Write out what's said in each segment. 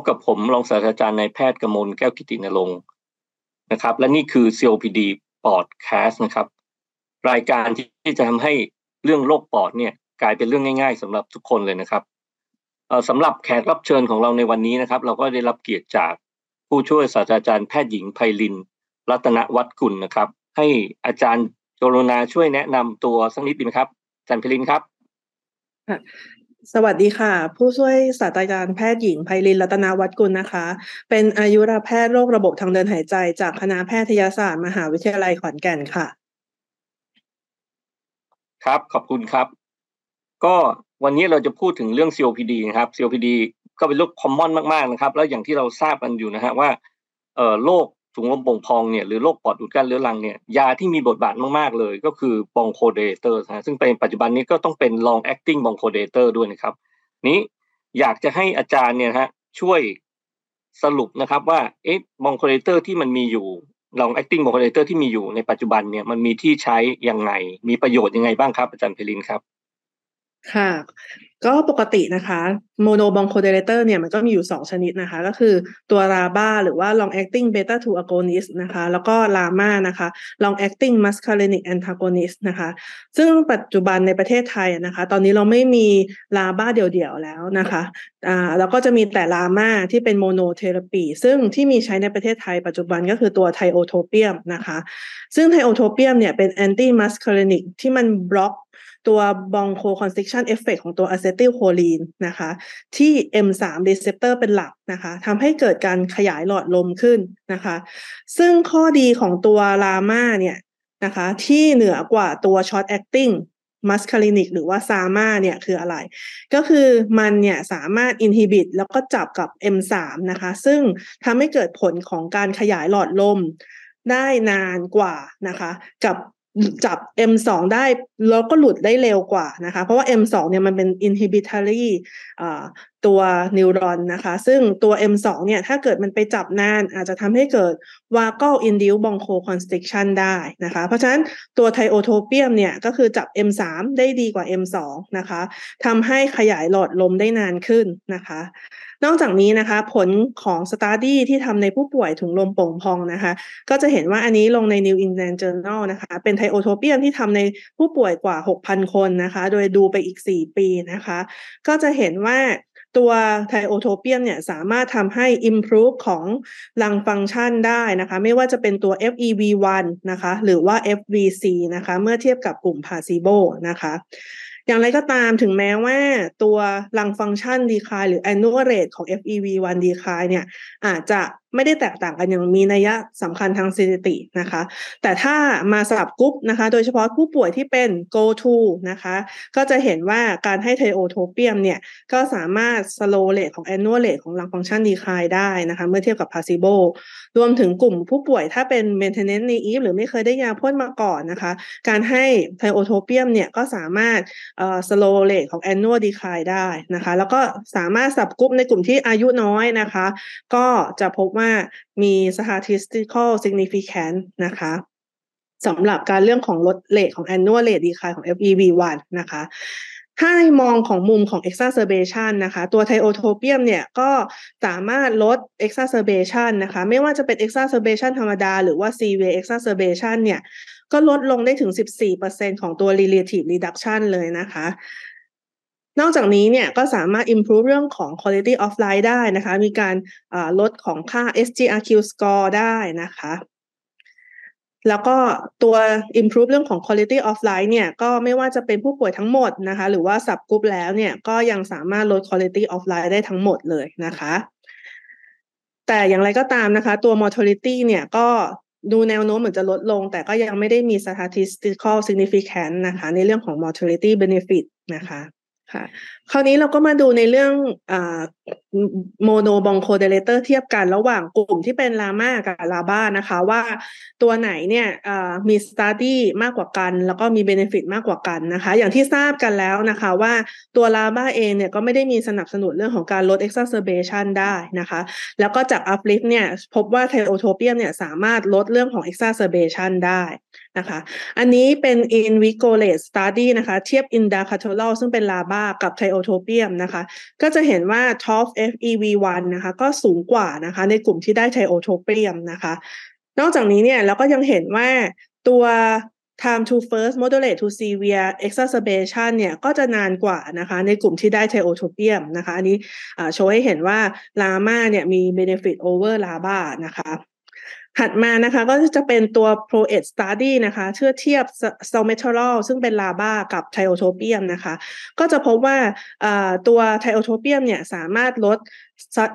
บกับผมรองศาสตราจารย์นายแพทย์กมลแก้วกิตินรงค์นะครับ และนี่คือ COPD Podcast นะครับ รายการที่จะทำให้เรื่องโรคปอดเนี่ยกลายเป็นเรื่องง่าย ๆสำหรับทุกคนเลยนะครับสำหรับแขกรับเชิญของเราในวันนี้นะครับ เราก็ได้รับเกียรติจากผู้ช่วยศาสตราจารย์แพทย์หญิงไพลิน รัตนวัฒกุลนะครับ ให้อาจารย์โจรนาช่วยแนะนำตัวสักนิดดีไหมครับอาจารย์ไพลินครับ สวัสดีค่ะ ผู้ช่วยศาสตราจารย์แพทย์หญิงไพลินรัตนาวัฒกุลนะคะ เป็นอายุรแพทย์โรคระบบทางเดินหายใจ จากคณะแพทยศาสตร์มหาวิทยาลัยขอนแก่นค่ะ ครับขอบคุณครับ ก็วันนี้เราจะพูดถึงเรื่อง COPD นะครับ COPD ก็เป็นโรค common มากๆนะครับ แล้วอย่างที่เราทราบกันอยู่นะฮะว่าเอ่อโรค ถุงลมโป่งพองเนี่ยหรือโรคปอดอุดกั้นเรื้อรังเนี่ยยาที่มีบทบาทมากๆเลย ก็คือ bronchodilator นะซึ่งเป็นปัจจุบันนี้ก็ต้องเป็น long acting บองโคเดเตอร์ด้วยนะครับ นี้อยากจะให้อาจารย์เนี่ยฮะช่วยสรุปนะครับว่าเอ๊ะ bronchodilator ที่มันมีอยู่ long acting บองโคเดเตอร์ที่มีอยู่ในปัจจุบันเนี่ยมันมีที่ใช้ยังไง มีประโยชน์ยังไงบ้างครับอาจารย์เพลินครับ ค่ะ ก็ปกตินะคะ mono bronchodilator เนี่ยมันก็มีอยู่ 2 ชนิดนะคะ ก็คือตัว LABA หรือว่า long acting beta 2 agonist นะคะ แล้วก็ LAMA นะคะ long acting muscarinic antagonist นะคะ ซึ่งปัจจุบันในประเทศไทยนะคะ ตอนนี้เราไม่มี LABA เดี่ยวๆแล้วนะคะอ่าแล้วก็จะมีแต่ LAMA ที่เป็น monotherapy ซึ่งที่มีใช้ในประเทศไทยปัจจุบันก็คือตัว tiotropium นะคะ ซึ่ง tiotropium เนี่ยเป็น antimuscarinic ที่มันบล็อกตัวบองโคคอนสติ c ชันเอฟเฟกของตัวอะเซติลโคลีนนะคะ ที่ M3 receptor เป็นหลักนะคะทำให้เกิดการขยายหลอดลมขึ้นนะคะ ซึ่งข้อดีของตัว LAMA เนี่ยนะคะ ที่เหนือกว่าตัว short acting muscarinic หรือว่า SAMA เนี่ยคืออะไร ก็คือมันเนี่ยสามารถ inhibit แล้วก็จับกับ M3 นะคะ ซึ่งทำให้เกิดผลของการขยายหลอดลมได้นานกว่านะคะ กับ จับ M2 ได้แล้วก็หลุดได้เร็วกว่านะคะ เพราะว่า M2 เนี่ยมันเป็น inhibitory ตัวนิวรอนนะคะ ซึ่งตัว M2 เนี่ยถ้าเกิดมันไปจับนาน อาจจะทำให้เกิด vagal induced bronchoconstriction ได้นะคะ เพราะฉะนั้นตัวไทโอโทเปียมเนี่ยก็คือจับ M3 ได้ดีกว่า M2 นะคะทำให้ขยายหลอดลมได้นานขึ้นนะคะนอกจากนี้นะคะผลของสตาร์ดี้ที่ทำในผู้ป่วยถุงลมโป่งพองนะคะ ก็จะเห็นว่าอันนี้ลงใน New England Journal นะคะ เป็นไทโอโทเปียมที่ทำในผู้ป่วยกว่า 6,000 คนนะคะ โดยดูไปอีก 4 ปีนะคะ ก็จะเห็นว่า ตัวไทโอโทเปียมเนี่ยสามารถทำให้ improve ของลังฟังก์ชันได้นะคะ ไม่ว่าจะเป็นตัว FEV1 นะคะ หรือว่า FVC นะคะ เมื่อเทียบกับกลุ่ม placebo นะคะ อย่างไรก็ตามถึงแม้ว่าตัวลังฟังก์ชันดีคายหรือ annual rate ของ FEV1 ดีคายเนี่ยอาจจะไม่ได้แตกต่างกันอย่างมีนัยสำคัญทางสถิตินะคะ แต่ถ้ามาสลับกรุ๊ปนะคะ โดยเฉพาะผู้ป่วยที่เป็น go to นะคะ ก็จะเห็นว่าการให้ไทโอโทเปียมเนี่ย ก็สามารถ slow rate ของ annual rate ของลังฟังก์ชันดีคายได้นะคะ เมื่อเทียบกับ placebo รวมถึงกลุ่มผู้ป่วยถ้าเป็น maintenance naive หรือไม่เคยได้ยาพ่นมาก่อนนะคะ การให้ไทโอโทเปียมเนี่ย ก็สามารถ slow rate ของ annual decline ได้นะคะ แล้วก็สามารถสับกรุ๊ปในกลุ่มที่อายุน้อยนะคะ ก็จะพบว่าว่ามี statistical significance นะคะสำหรับการเรื่องของลดเลทของ annual rate decline ของ FEV1 นะคะ ถ้าในมองของมุมของ exacerbation นะคะ ตัวไทโอโทเปียมเนี่ยก็สามารถลด exacerbation นะคะ ไม่ว่าจะเป็น exacerbation ธรรมดา หรือว่า severe exacerbation เนี่ย ก็ลดลงได้ถึง 14%ของตัว relative reduction เลยนะคะ นอกจากนี้เนี่ยก็สามารถ improve เรื่องของ quality of life ได้นะคะ มีการลดของค่า SGRQ score ได้นะคะ แล้วก็ตัว improve เรื่องของ quality of life เนี่ยก็ไม่ว่าจะเป็นผู้ป่วยทั้งหมดนะคะ หรือว่า subgroup แล้วเนี่ยก็ยังสามารถลด quality of life ได้ทั้งหมดเลยนะคะ แต่อย่างไรก็ตามนะคะ ตัว mortality เนี่ยก็ดูแนวโน้มเหมือนจะลดลง แต่ก็ยังไม่ได้มี statistical significance นะคะ ในเรื่องของ mortality benefit นะคะ ค่ะ คราวนี้เราก็มาดูในเรื่องmono bronchodilator เทียบกันระหว่างกลุ่มที่เป็น LAMA กับ LABA นะคะ ว่าตัวไหนเนี่ยมี study มากกว่ากัน แล้วก็มี benefit มากกว่ากันนะคะ อย่างที่ทราบกันแล้วนะคะว่าตัว LABA เองเนี่ยก็ไม่ได้มีสนับสนุนเรื่องของการลด exacerbation ได้นะคะ แล้วก็จาก UPLIFT เนี่ยพบว่า tiotropium เนี่ยสามารถลดเรื่องของ exacerbation ได้นะคะ อันนี้เป็น INVIGORATE study นะคะ เทียบ indacaterol ซึ่งเป็น LABA กับ tiotropium นะคะ ก็จะเห็นว่า top FEV1 นะคะก็สูงกว่านะคะในกลุ่มที่ได้ไทโอโทเปียมนะคะ นอกจากนี้เนี่ยเราก็ยังเห็นว่าตัว time to first moderate to severe exacerbation เนี่ยก็จะนานกว่านะคะในกลุ่มที่ได้ไทโอโทเปียมนะคะ อันนี้โชว์ให้เห็นว่าลาม่าเนี่ยมี benefit over ลาบ้านะคะ ถัดมานะคะก็จะเป็นตัว ProEd Study นะคะเชื่อเทียบ Salmeterol ซึ่งเป็นลาบ้ากับไทโอโทเปียมนะคะ ก็จะพบว่าตัวไทโอโทเปียมเนี่ยสามารถลด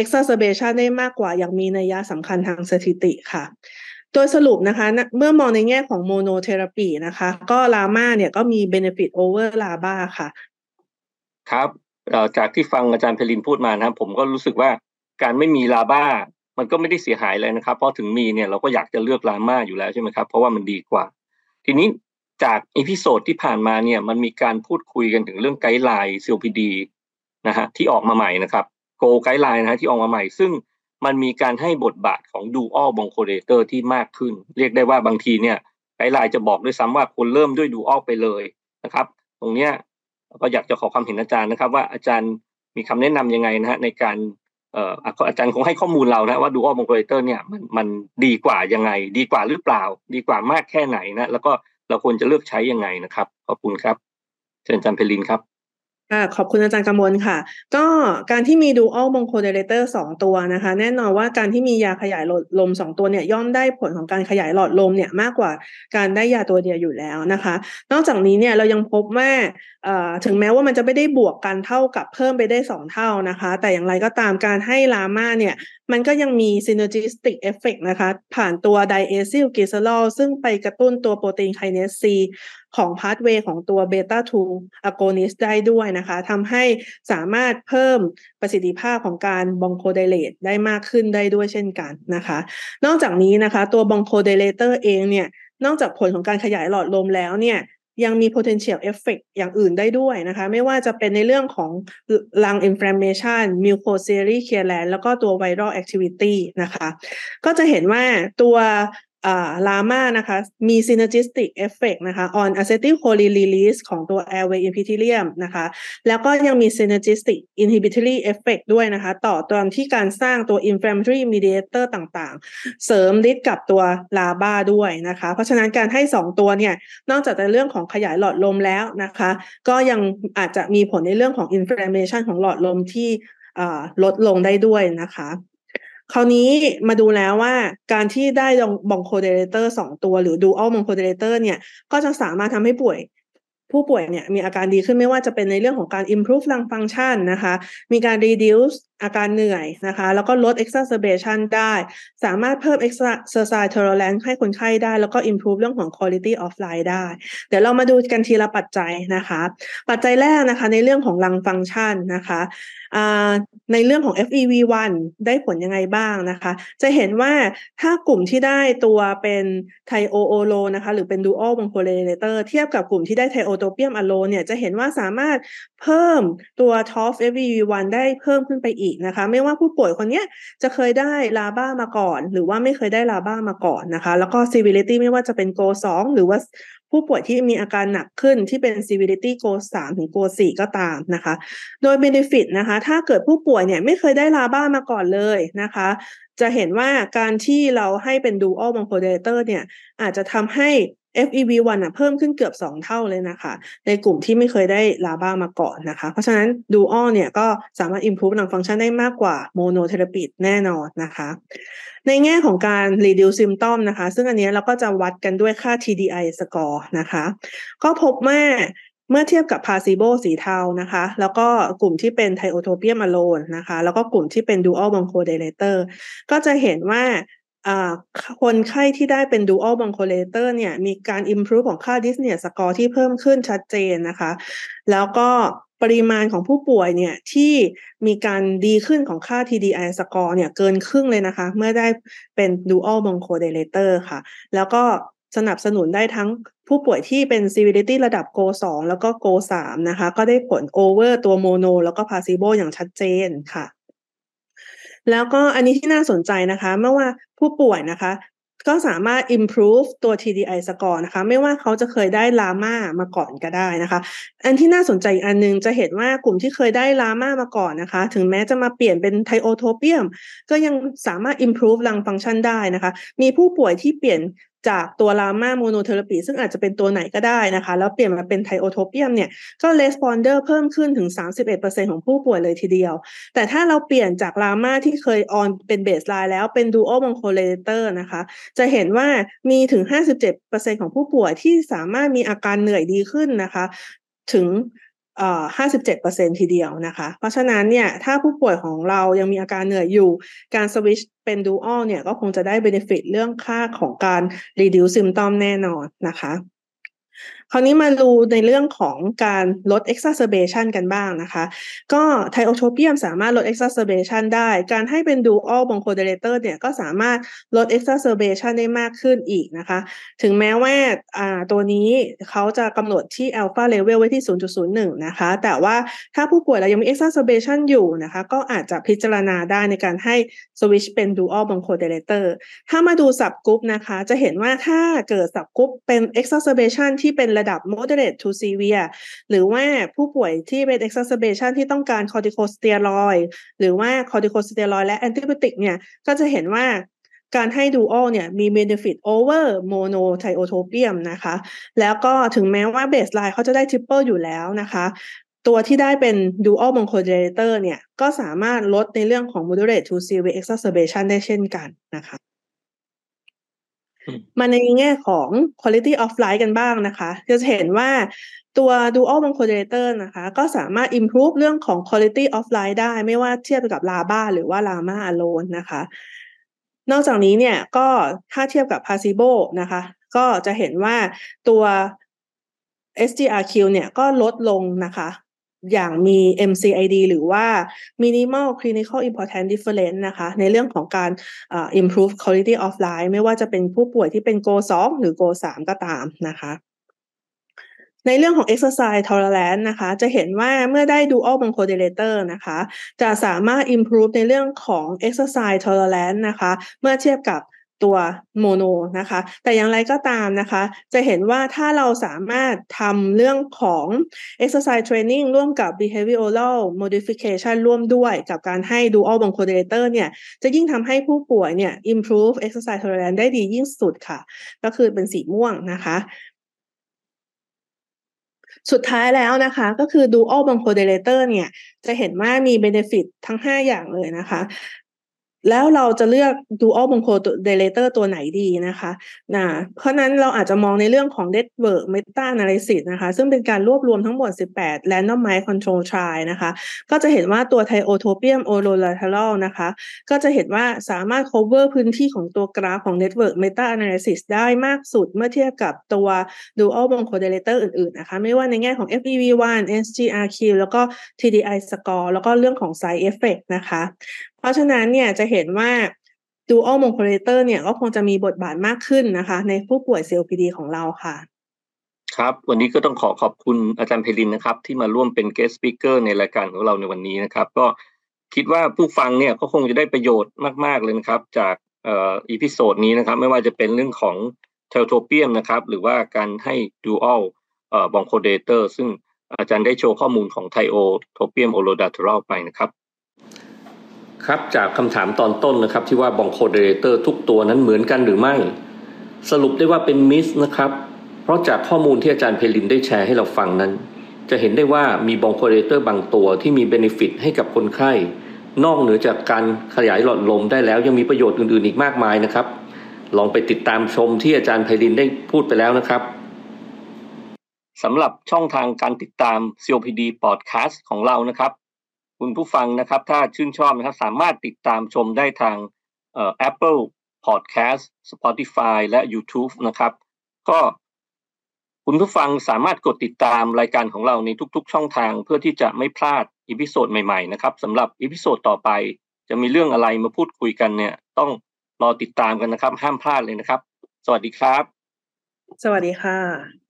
exacerbation ได้มากกว่าอย่างมีนัยสำคัญทางสถิติค่ะโดยสรุปนะคะ เมื่อมองในแง่ของโมโนเทอราปีนะคะ ก็ลามาเนี่ยก็มี benefit over ลาบ้าค่ะ ครับจากที่ฟังอาจารย์เพลินพูดมานะครับ ผมก็รู้สึกว่าการไม่มีลาบ้า มันก็ไม่ได้เสียหายเลยนะครับ เพราะถึงมีเนี่ยเราก็อยากจะเลือกลาม่าอยู่แล้วใช่ไหมครับ เพราะว่ามันดีกว่า ทีนี้จาก episode ที่ผ่านมาเนี่ยมันมีการพูดคุยกันถึงเรื่อง guideline COPD นะฮะที่ออกมาใหม่นะครับ GOLD guideline นะฮะที่ออกมาใหม่ ซึ่งมันมีการให้บทบาทของ dual bronchodilator ที่มากขึ้น เรียกได้ว่าบางทีเนี่ย guideline จะบอกด้วยซ้ำว่าควรเริ่มด้วย dual ไปเลยนะครับ ตรงเนี้ยก็อยากจะขอความเห็นอาจารย์นะครับ ว่าอาจารย์มีคำแนะนำยังไงนะฮะในการ เอ่ออาจารย์คงให้ข้อมูลเรานะว่า dual bronchodilator เนี่ยมันมันดีกว่ายังไง ดีกว่าหรือเปล่า ดีกว่ามากแค่ไหนนะแล้วก็เราควรจะเลือกใช้ยังไงนะครับขอบคุณครับ เชิญอาจารย์เพลินครับ ค่ะขอบคุณอาจารย์กำมลค่ะ ก็การที่มี dual bronchodilator สองตัวนะคะ แน่นอนว่าการที่มียาขยายลมสองตัวเนี่ยย่อมได้ผลของการขยายหลอดลมเนี่ยมากกว่าการได้ยาตัวเดียวอยู่แล้วนะคะ นอกจากนี้เนี่ยเรายังพบว่าถึงแม้ว่ามันจะไม่ได้บวกกันเท่ากับเพิ่มไปได้สองเท่านะคะ แต่อย่างไรก็ตามการให้ลามาเนี่ย มันก็ยังมี synergistic effect นะคะ ผ่านตัว diacylglycerol ซึ่งไปกระตุ้นตัวโปรตีนไคเนส C ของ pathway ของตัวเบต้า2 agonist ได้ด้วยนะคะทำให้สามารถเพิ่มประสิทธิภาพของการ bronchodilate ได้มากขึ้นได้ด้วยเช่นกันนะคะ นอกจากนี้นะคะ ตัว bronchodilator เองเนี่ยนอกจากผลของการขยายหลอดลมแล้วเนี่ย ยังมี potential effect อย่างอื่นได้ด้วยนะคะ ไม่ว่าจะเป็นในเรื่องของลัง inflammation mucociliary clearance แล้วก็ตัว viral activity นะคะ ก็จะเห็นว่าตัว ลามานะคะ มี synergistic effect นะคะ on acetylcholine release ของตัว airway epithelium นะคะ แล้วก็ยังมี synergistic inhibitory effect ด้วยนะคะ ต่อตอนที่การสร้างตัว inflammatory mediator ต่างๆ เสริมฤทธิ์กับตัวลาบ้าด้วยนะคะ เพราะฉะนั้นการให้ 2 ตัวเนี่ย นอกจากในเรื่องของขยายหลอดลมแล้วนะคะ ก็ยังอาจจะมีผลในเรื่องของ inflammation ของหลอดลมที่ลดลงได้ด้วยนะคะ คราวนี้มาดูแล้วว่าการที่ได้ bronchodilator สองตัว หรือ dual bronchodilator เนี่ยก็จะสามารถทำให้ป่วยผู้ป่วยเนี่ยมีอาการดีขึ้นไม่ว่าจะเป็นในเรื่องของการ improve lung function นะคะ มีการ reduce อาการเหนื่อยนะคะ แล้วก็ลด exacerbation ได้ สามารถเพิ่ม exercise tolerance ให้คนไข้ได้ แล้วก็ improve เรื่องของ quality of life ได้ เดี๋ยวเรามาดูกันทีละปัจจัยนะคะ ปัจจัยแรกนะคะในเรื่องของ lung function นะคะในเรื่องของ FEV1 ได้ผลยังไงบ้างนะคะ จะเห็นว่าถ้ากลุ่มที่ได้ตัวเป็นไทโอโอโลนะคะ หรือเป็น dual bronchodilator เทียบกับกลุ่มที่ได้ไทโอโทเปียมอะโลเนี่ยจะเห็นว่าสามารถเพิ่มตัว TOF FEV1 ได้เพิ่มขึ้นไปอีกนะคะ ไม่ว่าผู้ป่วยคนนี้จะเคยได้ลาบ้ามาก่อน หรือว่าไม่เคยได้ลาบ้ามาก่อนนะคะ แล้วก็ severity ไม่ว่าจะเป็น GO 2หรือว่าผู้ป่วยที่มีอาการหนักขึ้นที่เป็น severity GO 3ถึง GO 4ก็ตามนะคะ โดย benefit นะคะ ถ้าเกิดผู้ป่วยเนี่ยไม่เคยได้ลาบ้ามาก่อนเลยนะคะ จะเห็นว่าการที่เราให้เป็น dual bronchodilator เนี่ยอาจจะทำให้ FEV1 อะเพิ่มขึ้นเกือบ 2 เท่าเลยนะคะ ในกลุ่มที่ไม่เคยได้ลาบ้ามาก่อนนะคะ เพราะฉะนั้น dual เนี่ยก็สามารถ improve หลังฟังก์ชันได้มากกว่า monotherapy แน่นอนนะคะ ในแง่ของการ reduce symptom นะคะ ซึ่งอันนี้เราก็จะวัดกันด้วยค่า TDI score นะคะ ก็พบว่าเมื่อเทียบกับ placebo สีเทานะคะ แล้วก็กลุ่มที่เป็น tiotropium alone นะคะ แล้วก็กลุ่มที่เป็น dual bronchodilator ก็จะเห็นว่า คนไข้ที่ได้เป็น dual bronchodilator เนี่ยมีการ improve ของค่า dyspnea score ที่เพิ่มขึ้นชัดเจนนะคะ แล้วก็ปริมาณของผู้ป่วยเนี่ยที่มีการดีขึ้นของค่า TDI score เนี่ยเกินครึ่งเลยนะคะ เมื่อได้เป็น dual bronchodilator ค่ะ แล้วก็สนับสนุนได้ทั้งผู้ป่วยที่เป็น severity ระดับ GO 2แล้วก็ GO 3นะคะ ก็ได้ผล over ตัวโมโน แล้วก็ placebo อย่างชัดเจนค่ะ แล้วก็อันนี้ที่น่าสนใจนะคะเมื่อว่าผู้ป่วยนะคะ ก็สามารถ improve ตัว TDI score นะคะ ไม่ว่าเขาจะเคยได้ลาม่ามาก่อนก็ได้นะคะ อันที่น่าสนใจอีกอันนึงจะเห็นว่ากลุ่มที่เคยได้ LAMA มาก่อนนะคะ ถึงแม้จะมาเปลี่ยนเป็น tiotropium ก็ยังสามารถ improve ลังฟังก์ชันได้นะคะ มีผู้ป่วยที่เปลี่ยน จากตัว LAMA monotherapy ซึ่งอาจจะเป็นตัวไหนก็ได้นะคะ แล้วเปลี่ยนมาเป็น tiotropium เนี่ยก็ responder เพิ่มขึ้นถึง 31%ของผู้ป่วยเลยทีเดียว แต่ถ้าเราเปลี่ยนจาก LAMA ที่เคย on เป็น baseline แล้วเป็น dual bronchodilator นะคะ จะเห็นว่ามีถึง 57%ของผู้ป่วยที่สามารถมีอาการเหนื่อยดีขึ้นนะคะ ถึง 57%ทีเดียวนะคะ เพราะฉะนั้นเนี่ยถ้าผู้ป่วยของเรายังมีอาการเหนื่อยอยู่ การสวิชเป็นดูอัลเนี่ยก็คงจะได้เบนฟิตเรื่องค่าของการ reduce symptom แน่นอนนะคะ คราวนี้มาดูในเรื่องของการลด exacerbation กันบ้างนะคะ ก็ไทโอโทเปียมสามารถลด exacerbation ได้ การให้เป็น dual bronchodilator เนี่ยก็สามารถลด exacerbation ได้มากขึ้นอีกนะคะ ถึงแม้ว่าตัวนี้เขาจะกำหนดที่ alpha level ไว้ที่ 0.01 นะคะ แต่ว่าถ้าผู้ป่วยเรายังมี exacerbation อยู่นะคะ ก็อาจจะพิจารณาได้ในการให้ switch เป็น dual bronchodilator ถ้ามาดู subgroup นะคะ จะเห็นว่าถ้าเกิด subgroup เป็น exacerbation ที่เป็นระดับ moderate to severe หรือว่าผู้ป่วยที่เป็น exacerbation ที่ต้องการ corticosteroid หรือว่า corticosteroid และ antibiotic เนี่ย ก็จะเห็นว่าการให้ dual เนี่ยมี benefit over monothiotopium นะคะ แล้วก็ถึงแม้ว่า baseline เขาจะได้ triple อยู่แล้วนะคะตัวที่ได้เป็น dual bronchodilator เนี่ย ก็สามารถลดในเรื่องของ moderate to severe exacerbation ได้เช่นกันนะคะ มาในแง่ของ quality of life กันบ้างนะคะ จะเห็นว่าตัว dual bronchodilator นะคะ ก็สามารถ improve เรื่องของ quality of life ได้ ไม่ว่าเทียบกับลาบ้าหรือว่าลามา alone นะคะ นอกจากนี้เนี่ยก็ถ้าเทียบกับ placebo นะคะ ก็จะเห็นว่าตัว SGRQ เนี่ยก็ลดลงนะคะ อย่างมี MCID หรือว่า Minimal Clinical Important Difference นะคะ ในเรื่องของการ improve quality of life ไม่ว่าจะเป็นผู้ป่วยที่เป็น GO 2หรือ GO 3ก็ตามนะคะในเรื่องของ exercise tolerance นะคะ จะเห็นว่าเมื่อได้ dual bronchodilator นะคะ จะสามารถ improve ในเรื่องของ exercise tolerance นะคะ เมื่อเทียบกับ ตัวโมโนนะคะ แต่อย่างไรก็ตามนะคะ จะเห็นว่าถ้าเราสามารถทำเรื่องของ exercise training ร่วมกับ behavioral modification ร่วมด้วยกับการให้ dual bronchodilator เนี่ย จะยิ่งทำให้ผู้ป่วยเนี่ย improve exercise tolerance ได้ดียิ่งสุดค่ะ ก็คือเป็นสีม่วงนะคะสุดท้ายแล้วนะคะก็คือ dual bronchodilator เนี่ย จะเห็นว่ามี benefit ทั้ง 5 อย่างเลยนะคะ แล้วเราจะเลือก dual bronchodilator ตัวไหนดีนะคะนะเพราะนั้นเราอาจจะมองในเรื่องของ network meta analysis นะคะ ซึ่งเป็นการรวบรวมทั้งหมด 18 randomized control trial นะคะ ก็จะเห็นว่าตัว thiotopium orolateral นะคะ ก็จะเห็นว่าสามารถ cover พื้นที่ของตัวกราฟของ network meta analysis ได้มากสุดเมื่อเทียบกับตัว dual bronchodilator อื่นๆนะคะ ไม่ว่าในแง่ของ FEV1 SGRQ แล้วก็ TDI score แล้วก็เรื่องของ side effect นะคะ เพราะฉะนั้นเนี่ยจะเห็นว่า dual modulator เนี่ยก็คงจะมีบทบาทมากขึ้นนะคะ ในผู้ป่วย COPD ของเราค่ะ ครับ วันนี้ก็ต้องขอขอบคุณอาจารย์เพลินนะครับ ที่มาร่วมเป็น guest speaker ในรายการของเราในวันนี้นะครับ ก็คิดว่าผู้ฟังเนี่ยก็คงจะได้ประโยชน์มาก ๆ เลยนะครับ จาก episode นี้นะครับ ไม่ว่าจะเป็นเรื่องของ tiotropium นะครับ หรือว่าการให้ dual เอ่อ bronchodilator ซึ่งอาจารย์ได้โชว์ข้อมูลของ tiotropium olodaterol ไปนะครับ ครับจากคำถามตอนต้นนะครับที่ว่า bronchodilator ทุกตัวนั้นเหมือนกันหรือไม่ สรุปได้ว่าเป็นมิสนะครับ เพราะจากข้อมูลที่อาจารย์เพลินได้แชร์ให้เราฟังนั้น จะเห็นได้ว่ามีบองโคเดเรเตอร์บางตัวที่มีเบนฟิตให้กับคนไข้ นอกเหนือจากการขยายหลอดลมได้แล้วยังมีประโยชน์อื่นๆอีกมากมายนะครับ ลองไปติดตามชมที่อาจารย์เพลินได้พูดไปแล้วนะครับสำหรับช่องทางการติดตาม COPD Podcast ของเรานะครับ คุณผู้ฟังนะครับ ถ้าชื่นชอบนะครับ สามารถติดตามชมได้ทางเอ่อ Apple Podcast Spotify และ YouTube นะครับ ก็คุณผู้ฟังสามารถกดติดตามรายการของเราในทุกๆ ช่องทางเพื่อที่จะไม่พลาด episode ใหม่ๆนะครับสำหรับ episode ต่อไปจะมีเรื่องอะไรมาพูดคุยกันเนี่ย ต้องรอติดตามกันนะครับ ห้ามพลาดเลยนะครับ สวัสดีครับ สวัสดีค่ะ